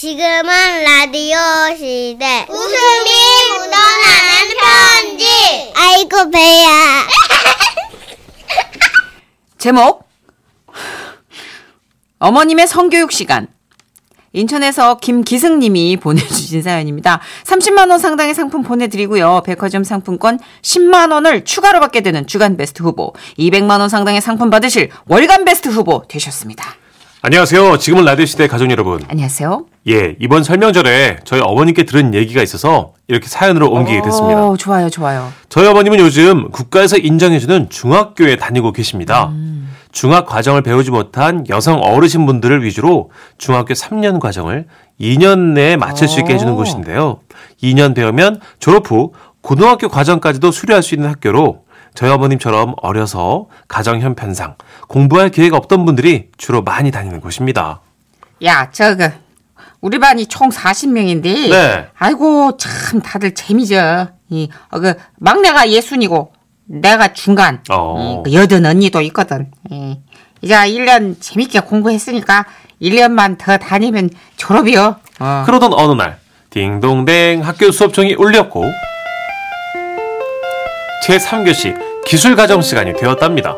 지금은 라디오 시대. 웃음이 묻어나는 편지. 아이고, 배야. 제목 어머님의 성교육 시간 인천에서 김기승님이 보내주신 사연입니다. 30만 원 상당의 상품 보내드리고요. 백화점 상품권 10만 원을 추가로 받게 되는 주간 베스트 후보, 200만 원 상당의 상품 받으실 월간 베스트 후보 되셨습니다. 안녕하세요. 지금은 라디오 시대 가족 여러분. 안녕하세요. 예, 이번 설명절에 저희 어머님께 들은 얘기가 있어서 이렇게 사연으로 옮기게 됐습니다. 오, 좋아요, 좋아요. 저희 어머님은 요즘 국가에서 인정해주는 중학교에 다니고 계십니다. 중학 과정을 배우지 못한 여성 어르신 분들을 위주로 중학교 3년 과정을 2년 내에 마칠 수 있게 해주는 오. 곳인데요. 2년 배우면 졸업 후 고등학교 과정까지도 수료할 수 있는 학교로 저희 어머님처럼 어려서 가정 형편상 공부할 기회가 없던 분들이 주로 많이 다니는 곳입니다. 야, 저거 우리 반이 총 40명인데 네. 아이고 참 다들 재미져. 이 어, 그 막내가 예순이고 내가 중간. 어. 이, 그 여든 언니도 있거든. 이, 이제 1년 재밌게 공부했으니까 1년만 더 다니면 졸업이요. 어. 그러던 어느 날 딩동댕 학교 수업종이 울렸고 제3교시 기술가정 시간이 되었답니다.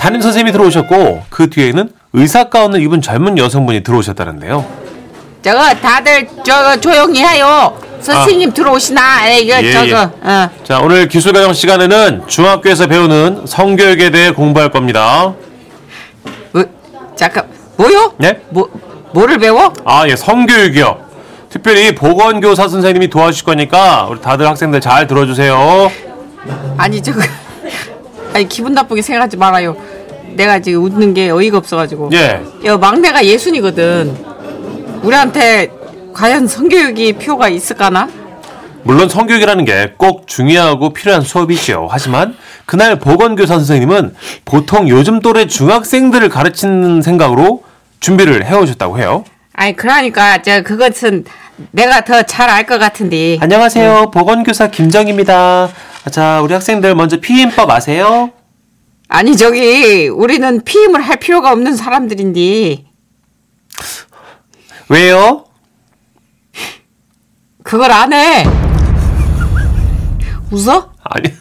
담임 선생님이 들어오셨고 그 뒤에는 의사 가운을 입은 젊은 여성분이 들어오셨다는데요. 저거 다들 저거 조용히 해요. 선생님 들어오시나? 에, 이거 아. 예, 저거 어. 자 오늘 기술가정 시간에는 중학교에서 배우는 성교육에 대해 공부할 겁니다. 뭐, 잠깐 뭐요? 네? 뭐 뭐를 배워? 아 예 성교육이요. 특별히 보건교사 선생님이 도와주실 거니까 우리 다들 학생들 잘 들어주세요. 아니 저거 아니 기분 나쁘게 생각하지 말아요. 내가 지금 웃는 게 어이가 없어가지고. 예. 야 막내가 예순이거든. 우리한테 과연 성교육이 필요가 있을까나? 물론 성교육이라는 게 꼭 중요하고 필요한 수업이지요. 하지만 그날 보건교사 선생님은 보통 요즘 또래 중학생들을 가르치는 생각으로 준비를 해오셨다고 해요. 아니 그러니까 저 그것은 내가 더 잘 알 것 같은데. 안녕하세요. 보건교사 김정입니다. 자, 우리 학생들 먼저 피임법 아세요? 아니 저기 우리는 피임을 할 필요가 없는 사람들인데 왜요? 그걸 안 해. 웃어? 아니.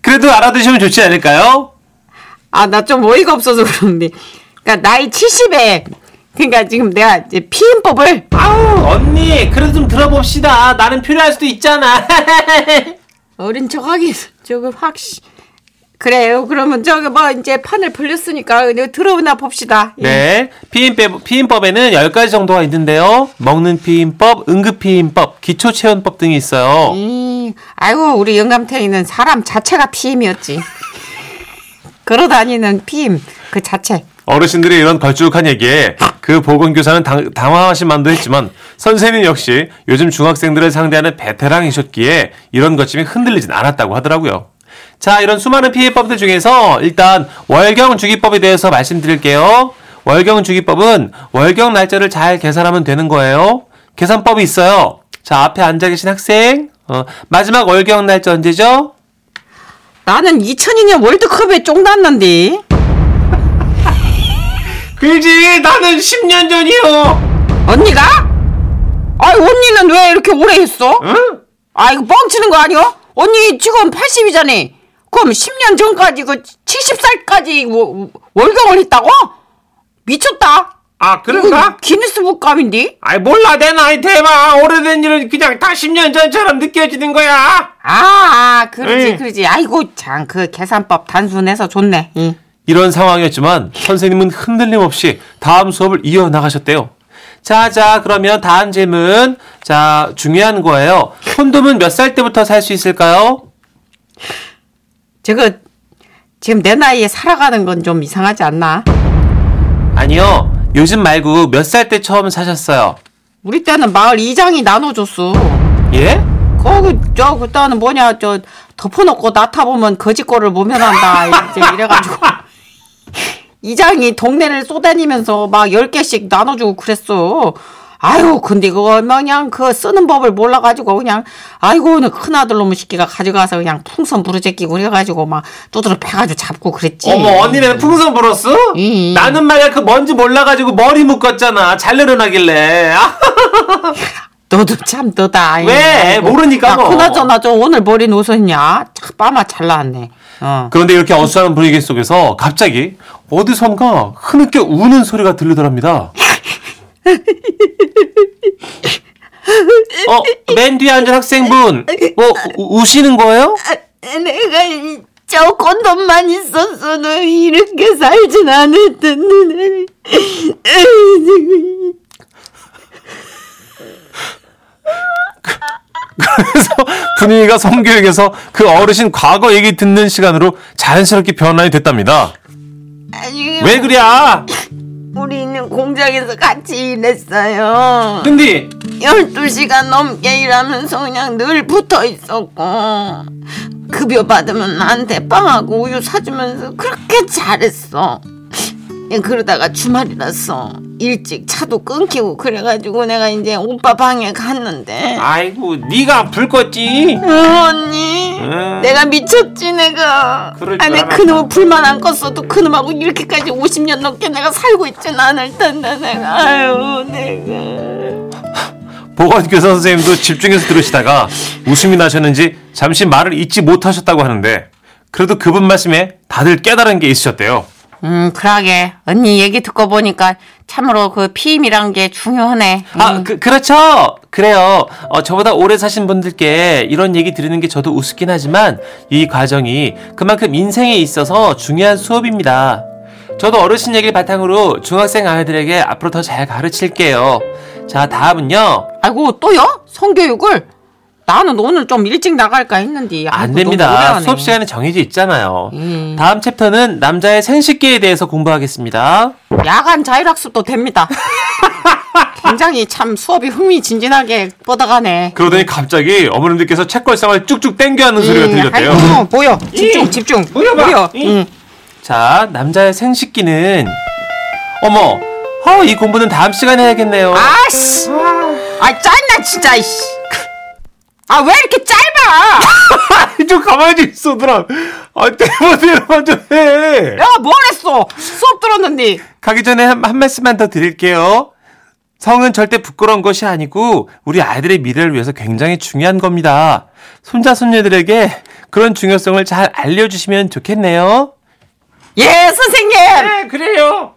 그래도 알아두시면 좋지 않을까요? 아 나 좀 어이가 없어서 그러는데. 그러니까 나이 70에 그러니까 지금 내가 이제 피임법을 아우, 언니, 그래도 좀 들어봅시다. 나는 필요할 수도 있잖아. 어린 척하기 저거 확 씨. 그래요. 그러면 저기 뭐 이제 판을 벌렸으니까 들어오나 봅시다. 예. 네. 피임법, 피임법에는 10가지 정도가 있는데요. 먹는 피임법, 응급 피임법, 기초 체온법 등이 있어요. 이, 아이고 우리 영감탱이는 사람 자체가 피임이었지. 걸어다니는 피임 그 자체. 어르신들이 이런 걸쭉한 얘기에 그 보건교사는 당, 당황하신 만도 했지만 선생님 역시 요즘 중학생들을 상대하는 베테랑이셨기에 이런 것쯤이 흔들리진 않았다고 하더라고요. 자, 이런 수많은 피해법들 중에서 일단 월경 주기법에 대해서 말씀드릴게요. 월경 주기법은 월경 날짜를 잘 계산하면 되는 거예요. 계산법이 있어요. 자, 앞에 앉아 계신 학생, 어, 마지막 월경 날짜 언제죠? 나는 2002년 월드컵에 쫑났는데. 그지, 나는 10년 전이요. 언니가? 아이 언니는 왜 이렇게 오래 했어? 응? 아 이거 뻥치는 거 아니야? 언니 지금 80이잖아. 그럼 10년 전까지 그 70살까지 월경을 했다고? 미쳤다. 아, 이거 기니스북 감인데? 아이 몰라 내 나이 대마 오래된 일은 그냥 다 10년 전처럼 느껴지는 거야 아, 아 그러지 응. 그러지. 아이고 참 그 계산법 단순해서 좋네. 응. 이런 상황이었지만 선생님은 흔들림 없이 다음 수업을 이어 나가셨대요 자 자 그러면 다음 질문 자 중요한 거예요 콘돔은 몇 살 때부터 살 수 있을까요? 저거 지금 내 나이에 살아가는 건 좀 이상하지 않나? 아니요 요즘 말고 몇 살 때 처음 사셨어요 우리 때는 마을 이장이 나눠줬어. 예? 거기 저 그때는 뭐냐 저 덮어놓고 나타 보면 거짓골을 모면한다 이제 이래가지고 이장이 동네를 쏘다니면서 막 10개씩 나눠주고 그랬어 아유, 근데 그거 그냥 그 쓰는 법을 몰라가지고 그냥 아이고 큰 아들 놈의 새끼가 가져가서 그냥 풍선 부르제끼고 그래가지고 막 두드러 패가지고 잡고 그랬지. 어머 언니네는 풍선 불었어? 음. 나는 말이야 그 먼지 몰라가지고 머리 묶었잖아 잘 늘어나길래 아, 너도 참 너다. 왜? 모르니까 야, 뭐. 그나저나 저 오늘 머리 노선냐? 참 빠마 잘 나왔네. 어. 그런데 이렇게 어수선한 분위기 속에서 갑자기 어디선가 흐느껴 우는 소리가 들리더랍니다 어, 맨 뒤에 앉은 학생분, 뭐, 우, 우시는 거예요? 내가 이- 저 콘돔만 있었어도 이렇게 살진 않을 텐데. 그래서 분위기가 성교육에서 그 어르신 과거 얘기 듣는 시간으로 자연스럽게 변환이 됐답니다. 아니, 왜 그래? 우리는 공장에서 같이 일했어요. 근데 12시간 넘게 일하면서 그냥 늘 붙어 있었고 급여 받으면 나한테 빵하고 우유 사주면서 그렇게 잘했어. 예, 그러다가 주말이라서 일찍 차도 끊기고 그래가지고 내가 이제 오빠 방에 갔는데 아이고 네가 불 껐지? 어, 언니 음. 내가 미쳤지 내가 아니. 그놈은 불만 안 껐어도 그놈하고 이렇게까지 50년 넘게 내가 살고 있진 않을 텐데 내가 아유 내가 보건교사 선생님도 집중해서 들으시다가 웃음이 나셨는지 잠시 말을 잊지 못하셨다고 하는데 그래도 그분 말씀에 다들 깨달은 게 있으셨대요. 음, 그러게. 언니 얘기 듣고 보니까 참으로 그 피임이란 게 중요하네. 아, 그, 그렇죠. 그래요. 어, 저보다 오래 사신 분들께 이런 얘기 들으는 게 저도 우습긴 하지만 이 과정이 그만큼 인생에 있어서 중요한 수업입니다. 저도 어르신 얘기를 바탕으로 중학생 아이들에게 앞으로 더 잘 가르칠게요. 자, 다음은요. 아이고, 또요? 성교육을? 나는 오늘 좀 일찍 나갈까 했는데. 안 됩니다. 수업 시간에 정해져 있잖아요. 음. 다음 챕터는 남자의 생식기에 대해서 공부하겠습니다. 야간 자율학습도 됩니다. 굉장히 참 수업이 흥미진진하게 뻗어가네. 그러더니 갑자기 어머님들께서 책걸상을 쭉쭉 당겨하는 소리가 들렸대요. 아이고, 보여. 집중, 집중. 보여봐. 보여. 이. 응. 자, 남자의 생식기는 어머, 어, 이 공부는 다음 시간에 해야겠네요. 아씨. 아, 짠나, 진짜, 이씨. 아, 왜 이렇게 짧아? 좀 가만히 좀 있어더라. 아, 대본대로만 좀 해. 내가 뭘 했어? 수업 들었는데. 가기 전에 한, 한 말씀만 더 드릴게요. 성은 절대 부끄러운 것이 아니고 우리 아이들의 미래를 위해서 굉장히 중요한 겁니다. 손자 손녀들에게 그런 중요성을 잘 알려주시면 좋겠네요. 예, 선생님! 네, 그래요.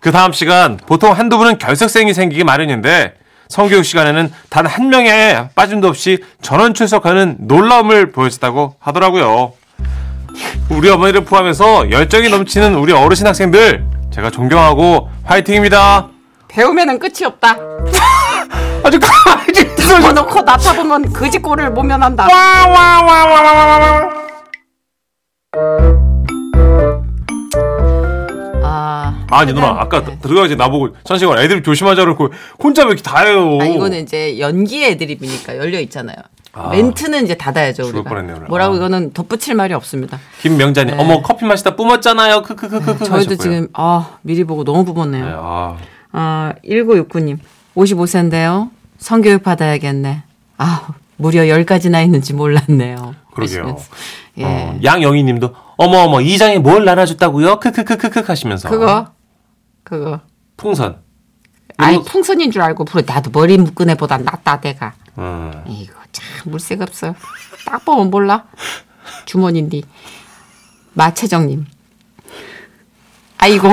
그 다음 시간 보통 한두 분은 결석생이 생기기 마련인데 성교육 시간에는 단 한 명의 빠짐도 없이 전원 출석하는 놀라움을 보여줬다고 하더라고요. 우리 어머니를 포함해서 열정이 넘치는 우리 어르신 학생들 제가 존경하고 화이팅입니다. 배우면은 끝이 없다. 아주 있어. 집어넣고 나타보면 거지 꼴을 모면한다. 아, 아니 누나 아까 들어가지 나보고 천식원 애들 조심하자 그러고 혼자 왜 이렇게 다 해요. 아, 이거는 이제 연기 애드립이니까 열려 있잖아요. 아. 멘트는 이제 닫아야죠 우리가. 뻔했네, 오늘. 뭐라고 아. 이거는 덧붙일 말이 없습니다. 김명자님 네. 어머 커피 마시다 뿜었잖아요. 크크크크크 저희도 하셨고요. 지금 아 미리 보고 너무 부었네요. 네, 아. 아 1969님 55세인데요. 성교육 받아야겠네. 아 무려 10가지나 있는지 몰랐네요. 그러게요. 예. 어, 양영희님도 어머 어머 이 장에 뭘 나눠줬다고요? 크크크크크 하시면서 그거 그거. 풍선. 아니 풍선인 줄 알고 부르 나도 머리 묶은 애보다 낫다 내가. 음. 이거 참 물색 없어. 딱 보면 몰라. 주머니인데. 마채정님. 아이고.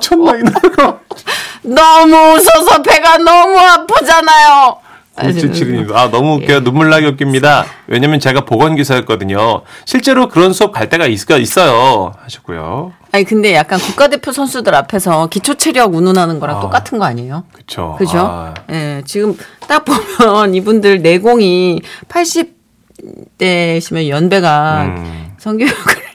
천막이 나가. 너무 웃어서 배가 너무 아프잖아요 구칠칠이님 아 너무 웃겨요 눈물 나게 웃깁니다. 왜냐면 제가 보건기사였거든요. 실제로 그런 수업 갈 때가 있, 있어요. 하셨고요. 아니 근데 약간 국가대표 선수들 앞에서 기초 체력 운운하는 거랑 아. 똑같은 거 아니에요? 그쵸. 그죠? 아, 예, 지금 딱 보면 이분들 내공이 80대시면 연배가 음. 성교육을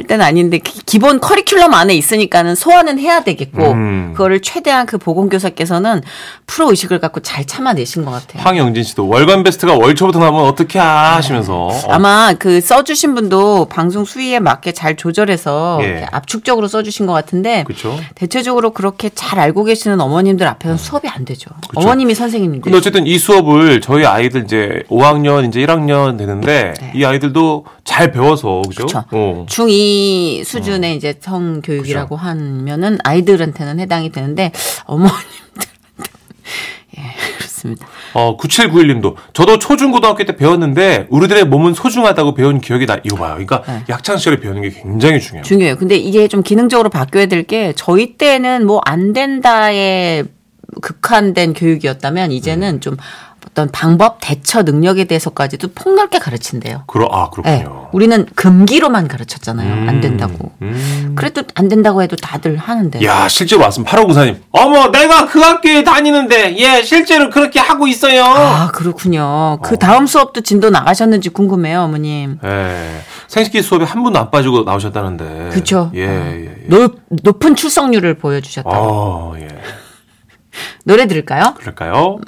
할 때는 아닌데 기- 기본 커리큘럼 안에 있으니까는 소화는 해야 되겠고 음. 그거를 최대한 그 보건교사께서는 프로 의식을 갖고 잘 참아내신 것 같아요. 황영진 씨도 월간 베스트가 월초부터 나오면 어떻게 하시면서 어, 아마 그 써주신 분도 방송 수위에 맞게 잘 조절해서 예. 압축적으로 써주신 것 같은데 그쵸. 대체적으로 그렇게 잘 알고 계시는 어머님들 앞에서는 수업이 안 되죠. 어머님이 선생님인데. 근데 어쨌든 이 수업을 저희 아이들 이제 5학년 이제 1학년 되는데 이 아이들도 잘 배워서 그죠? 네. 그렇죠. 어. 중2 수준의 이제 성교육이라고 하면은 아이들한테는 해당이 되는데 어머님들한테 예 그렇습니다. 어, 9791님도 저도 초중고등학교 때 배웠는데 우리들의 몸은 소중하다고 배운 기억이 나. 이거 봐요. 그러니까 네. 약창 시절에 배우는 게 굉장히 중요해요. 중요해요. 근데 이게 좀 기능적으로 바뀌어야 될 게 저희 때는 뭐 안 된다에 극한된 교육이었다면 이제는 음. 좀 어떤 방법 대처 능력에 대해서까지도 폭넓게 가르친대요. 그러 아 네. 그렇군요. 우리는 금기로만 가르쳤잖아요. 안 된다고. 음. 그래도 안 된다고 해도 다들 하는데. 야 실제로 왔으면 8594님. 어머 내가 그 학교에 다니는데 예 실제로 그렇게 하고 있어요. 아, 그렇군요. 그 다음 수업도 진도 나가셨는지 궁금해요, 어머님. 예. 생식기 수업에 한 분도 안 빠지고 나오셨다는데. 그렇죠. 예, 예, 예. 높, 높은 출석률을 보여주셨다. 어, 예. 노래 들을까요? 그럴까요?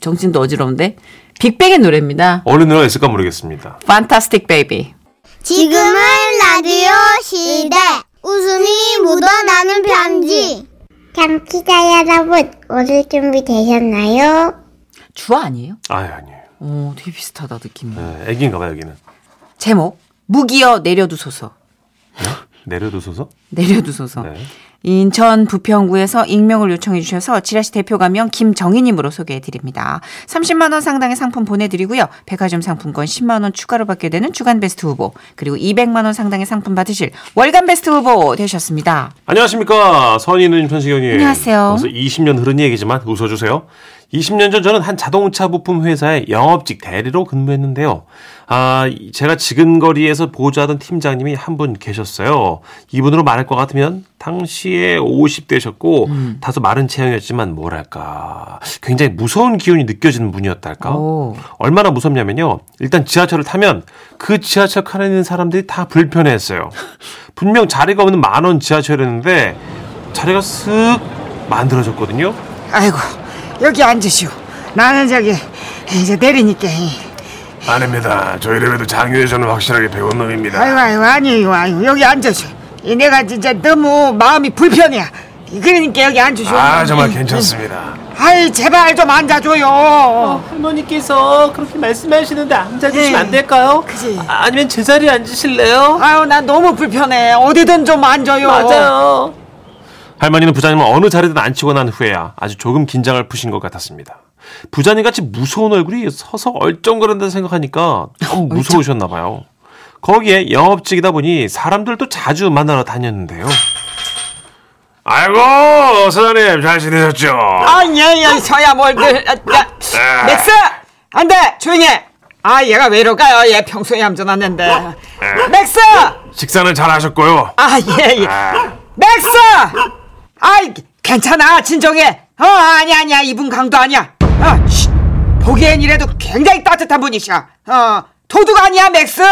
정신도 어지러운데. 빅뱅의 노래입니다. 어느 노래가 있을까 모르겠습니다. Fantastic Baby. 지금은 라디오 시대 웃음이 묻어나는 편지 청취자 여러분 오늘 준비 되셨나요? 주아 아니에요? 아, 아니에요. 오, 되게 비슷하다, 느낌이. 예, 애기인가 봐요, 여기는. 제목. 무기여 내려두소서. 내려두소서? 내려두소서. 네. 인천 부평구에서 익명을 요청해 주셔서 지라시 대표 가명 김정희님으로 소개해 드립니다. 30만 원 상당의 상품 보내드리고요. 백화점 상품권 10만 원 추가로 받게 되는 주간 베스트 후보 그리고 200만 원 상당의 상품 받으실 월간 베스트 후보 되셨습니다. 안녕하십니까. 선희는 천식현이에요. 안녕하세요. 벌써 20년 흐른 얘기지만 웃어주세요. 20년 전 저는 한 자동차 부품 회사의 영업직 대리로 근무했는데요. 아, 이- 제가 지근거리에서 보조하던 팀장님이 한 분 계셨어요. 이분으로 말할 것 같으면 당시에 50대셨고 음. 다소 마른 체형이었지만 뭐랄까 굉장히 무서운 기운이 느껴지는 분이었달까. 오. 얼마나 무섭냐면요. 일단 지하철을 타면 그 지하철 칸에 있는 사람들이 다 불편해했어요. 분명 자리가 없는 만원 지하철이었는데 자리가 쓱 만들어졌거든요. 아이고 여기 앉으시오. 나는 저기 이제 내리니까. 아닙니다. 저희 래도 장유에서는 확실하게 배운 놈입니다. 아이고 아이고 아니에요 아이고 여기. 이 내가 진짜 너무 마음이 불편해. 그러니까 여기 앉으시오. 아 정말 괜찮습니다. 아이 제발 좀 앉아줘요. 할머니께서 그렇게 말씀하시는데 앉아주시면 네. 안 될까요? 그지. 아, 아니면 제 자리에 앉으실래요? 아유 나 너무 불편해. 어디든 좀 앉아요. 맞아요. 할머니는 부장님을 어느 자리든 앉히고 난 후에야 아주 조금 긴장을 푸신 것 같았습니다. 부장님 같이 무서운 얼굴이 서서 얼쩡거린다 생각하니까 너무 무서우셨나 봐요. 거기에 영업직이다 보니 사람들도 자주 만나러 다녔는데요. 아이고 사장님 잘 지내셨죠? 아예예 서야 뭘들. 아, 야, 맥스 안돼 조용히. 해. 아 얘가 왜 이럴까요? 얘 평소에 얌전했는데. 맥스. 식사는 잘 하셨고요. 아, 예, 예. 맥스! 아이, 괜찮아. 진정해. 어, 아니야, 아니야. 이분 강도 아니야. 어, 쉿. 보기엔 이래도 굉장히 따뜻한 분이셔. 어, 도둑 아니야, 맥스!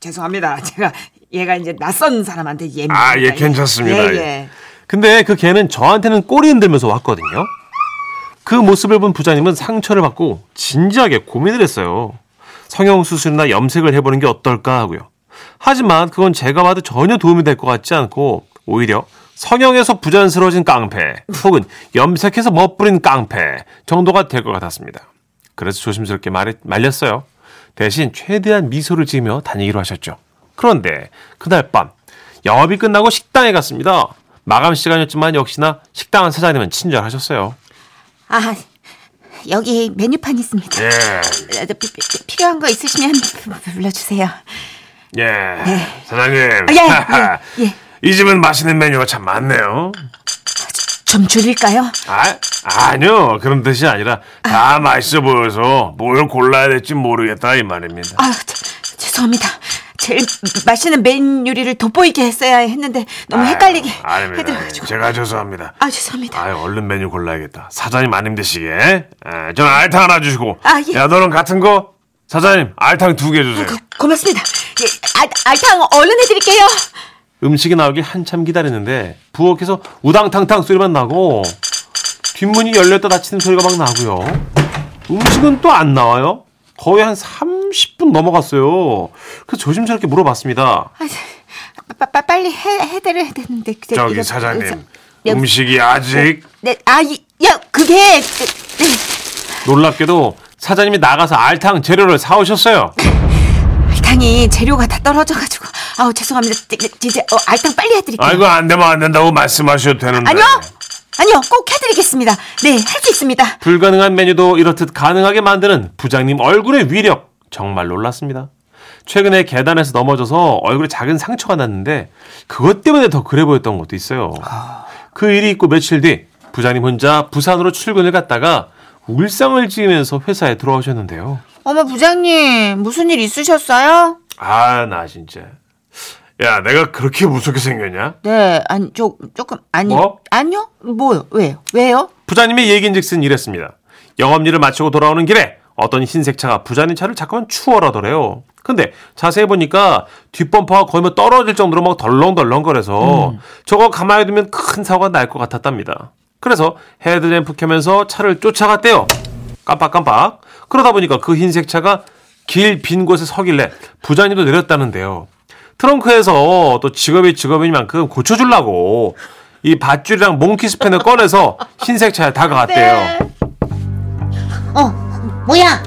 죄송합니다. 제가 얘가 이제 낯선 사람한테 예민. 아, 예, 괜찮습니다. 예, 예. 예. 근데 그 개는 저한테는 꼬리 흔들면서 왔거든요. 그 모습을 본 부장님은 상처를 받고 진지하게 고민을 했어요. 성형 수술이나 염색을 해보는 게 어떨까 하고요. 하지만 그건 제가 봐도 전혀 도움이 될 것 같지 않고 오히려 성형에서 부자연스러워진 깡패 혹은 염색해서 멋부린 깡패 정도가 될 것 같았습니다. 그래서 조심스럽게 말, 말렸어요. 대신 최대한 미소를 지으며 다니기로 하셨죠. 그런데 그날 밤 영업이 끝나고 식당에 갔습니다. 마감 시간이었지만 역시나 식당 사장님은 친절하셨어요. 아, 여기 메뉴판 있습니다. 예, 어, 피- 피- 필요한 거 있으시면 불러주세요. 예, 사장님. 예, 예, 예. 이 집은 맛있는 메뉴가 참 많네요. 좀 줄일까요? 아, 아니요. 그런 뜻이 아니라 다 맛있어 보여서 뭘 골라야 될지 모르겠다 이 말입니다. 아, 저- 죄송합니다. 제일 맛있는 메인 요리를 돋보이게 했어야 했는데 너무 헷갈리게 아유, 아닙니다. 해드려가지고. 제가 죄송합니다. 아, 죄송합니다. 아유, 얼른 메뉴 골라야겠다. 사장님 안 힘드시게. 아, 저는 알탕 하나 주시고. 아, 예. 야, 너는 같은 거? 사장님, 알탕 두 개 주세요. 고맙습니다. 예, 알, 알탕 얼른 해드릴게요. 음식이 나오길 한참 기다리는데 부엌에서 우당탕탕 소리만 나고 뒷문이 열렸다 닫히는 소리가 막 나고요. 음식은 또 안 나와요. 거의 한 30분 넘어갔어요. 그래서 조심스럽게 물어봤습니다. 빠, 빠, 빨리 해, 해드려야 되는데. 그, 저기 이거- 사장님, 여기- 음식이 아직 네, 아, 이, 야, 그게. 네, 놀랍게도 사장님이 나가서 알탕 재료를 사오셨어요. 알탕이 재료가 다 떨어져가지고. 아우, 죄송합니다. 이제 어, 알탕 빨리 해드릴게요. 아이고 안 되면 안 된다고 말씀하셔도 되는데. 아니요! 아니요, 꼭 해드리겠습니다. 네, 할 수 있습니다. 불가능한 메뉴도 이렇듯 가능하게 만드는 부장님 얼굴의 위력 정말 놀랐습니다. 최근에 계단에서 넘어져서 얼굴에 작은 상처가 났는데 그것 때문에 더 그래 보였던 것도 있어요. 그 일이 있고 며칠 뒤 부장님 혼자 부산으로 출근을 갔다가 울상을 지으면서 회사에 들어오셨는데요. 어머, 부장님, 무슨 일 있으셨어요? 아 나 진짜 야 내가 그렇게 무섭게 생겼냐? 네, 아니, 조, 조금, 아니, 뭐? 아니요? 뭐요? 왜요? 왜요? 부자님의 얘기인즉슨 이랬습니다. 영업일을 마치고 돌아오는 길에 어떤 흰색 차가 부자님 차를 자꾸만 추월하더래요. 근데 자세히 보니까 뒷범퍼가 거의 뭐 떨어질 정도로 막 덜렁덜렁거려서 저거 가만히 두면 큰 사고가 날 것 같았답니다. 그래서 헤드램프 켜면서 차를 쫓아갔대요. 깜빡깜빡. 그러다 보니까 그 흰색 차가 길 빈 곳에 서길래 부자님도 내렸다는데요. 트렁크에서 또 직업이 직업이니만큼 고쳐주려고 이 밧줄이랑 몽키 스패너를 꺼내서 흰색 차에 다가갔대요. 어, 뭐야?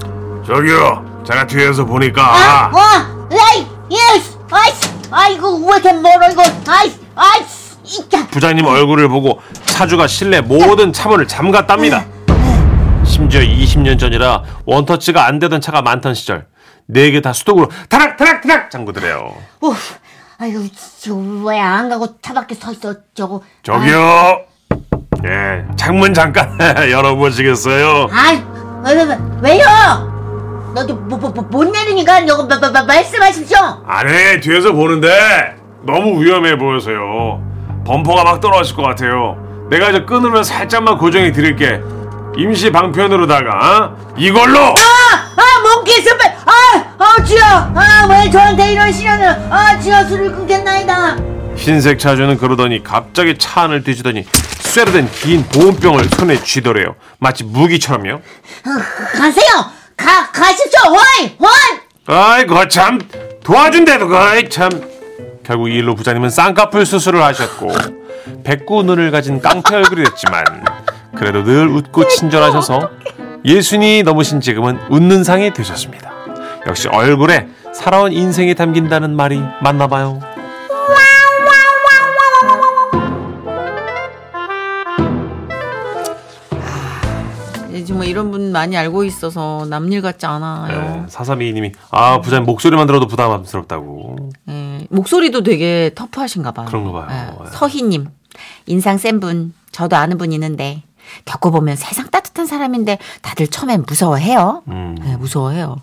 저기요, 제가 뒤에서 보니까 아, 어, 에이, 예스, 아이씨, 아이고, 왜 이렇게 멀어, 이거, 아이씨, 아이씨, 이짜. 부장님 얼굴을 보고 차주가 실내 모든 차문을 잠갔답니다. 심지어 20년 전이라 원터치가 안 되던 차가 많던 시절 네 개 다 수동으로 타락 타락 타락 잠그더래요. 우, 아이고, 저왜 안 가고 차 밖에 서 있어, 저거. 저기요, 예, 창문 잠깐 열어보시겠어요? 아이, 왜, 왜, 왜, 왜요? 너도 뭐, 뭐, 뭐, 못 내리니까 이거 마, 마, 마, 말씀하십시오. 아니 뒤에서 보는데 너무 위험해 보여서요. 범퍼가 막 떨어질 것 같아요. 내가 이제 끈으로 살짝만 고정해 드릴게. 임시 방편으로다가 어? 이걸로 아, 아, 몽키 스페, 아, 아, 주여, 아, 왜 저한테 이런 시련을, 아, 주여 술을 끊겠나이다. 흰색 차주는 그러더니 갑자기 차 안을 뒤지더니 쇠로 된 긴 보온병을 손에 쥐더래요. 마치 무기처럼요. 가세요, 가, 가십시오, 호이, 호이. 아이고 참 도와준대도 거이 참. 결국 이 일로 부자님은 쌍꺼풀 수술을 하셨고 백구 눈을 가진 깡패 얼굴이 됐지만 그래도 늘 웃고 친절하셔서 예순이 넘으신 지금은 웃는 상이 되셨습니다. 역시 얼굴에 살아온 인생이 담긴다는 말이 맞나 봐요. 이제 뭐 이런 분 많이 알고 있어서 남일 같지 네, 않아요. 사삼이님이 아 부자님 목소리만 들어도 부담스럽다고. 예, 목소리도 되게 터프하신가 봐요. 그런가 봐요. 예, 예. 서희님 인상 센 분, 저도 아는 분 있는데 겪어보면 세상 따뜻한 사람인데 다들 처음엔 무서워해요. 음. 예, 무서워해요.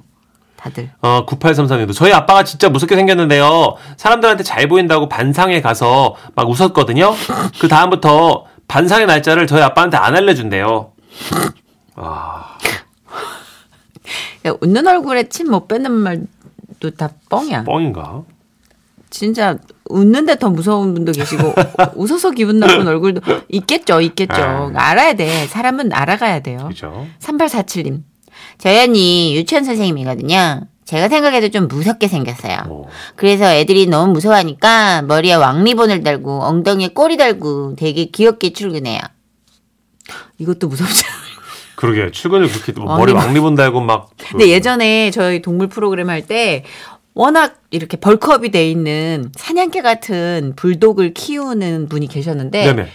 다들. 어, 9833님도 저희 아빠가 진짜 무섭게 생겼는데요. 사람들한테 잘 보인다고 반상회 가서 막 웃었거든요. 그 다음부터 반상회 날짜를 저희 아빠한테 안 알려준대요. 야, 웃는 얼굴에 침 못 빼는 말도 다 뻥이야. 뻥인가? 진짜 웃는데 더 무서운 분도 계시고 웃어서 기분 나쁜 얼굴도 있겠죠, 있겠죠. 네. 알아야 돼. 사람은 알아가야 돼요. 그죠? 3847님. 저희 언니 유치원 선생님이거든요. 제가 생각해도 좀 무섭게 생겼어요. 어. 그래서 애들이 너무 무서워하니까 머리에 왕리본을 달고 엉덩이에 꼬리 달고 되게 귀엽게 출근해요. 이것도 무섭지 않아요? 그러게 출근을 그렇게 뭐. 머리 왕리본 달고 막. 그- 근데 예전에 저희 동물 프로그램 할 때 워낙 이렇게 bulk up이 돼 있는 사냥개 같은 불독을 키우는 분이 계셨는데 네네.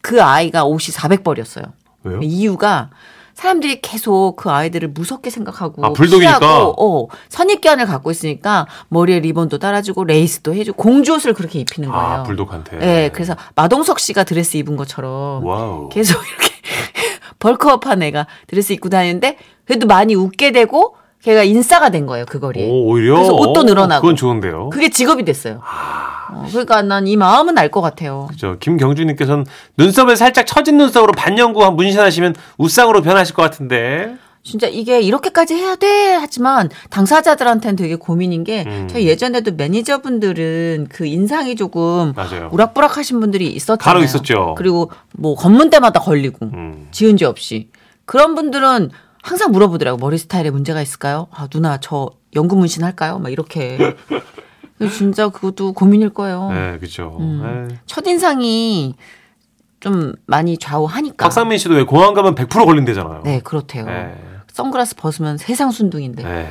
그 아이가 옷이 400벌이었어요. 왜요? 이유가 사람들이 계속 그 아이들을 무섭게 생각하고 아, 불독이니까? 피하고, 어, 선입견을 갖고 있으니까 머리에 리본도 달아주고 레이스도 해주고 공주옷을 그렇게 입히는 거예요. 아 불독한테. 네, 그래서 마동석 씨가 드레스 입은 것처럼 wow. 계속 이렇게 벌크업한 애가 드레스 입고 다니는데 그래도 많이 웃게 되고 걔가 인싸가 된 거예요 그 거리에. 오 오히려. 그래서 옷도 늘어나고. 그건 좋은데요. 그게 직업이 됐어요. 어, 그러니까 난 이 마음은 알 것 같아요. 저 김경주님께서는 눈썹을 살짝 처진 눈썹으로 반영구 한 문신하시면 우상으로 변하실 것 같은데. 진짜 이게 이렇게까지 해야 돼 하지만 당사자들한테는 되게 고민인 게 음. 저희 예전에도 매니저분들은 그 인상이 조금 맞아요. 우락부락하신 분들이 있었잖아요. 간혹 있었죠. 그리고 뭐 검문 때마다 걸리고 음. 지은 지 없이 그런 분들은 항상 물어보더라고 머리 스타일에 문제가 있을까요? 아 누나 저 연구 문신 할까요? 막 이렇게 진짜 그것도 고민일 거예요. 네, 그죠. 어. 음. 네. 첫 인상이 좀 많이 좌우하니까. 박상민 씨도 왜 공항 가면 100% 걸린대잖아요. 네 그렇대요. 네. 선글라스 벗으면 세상 순둥인데 네.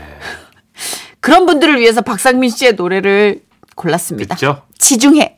그런 분들을 위해서 박상민 씨의 노래를 골랐습니다. 듣죠? 지중해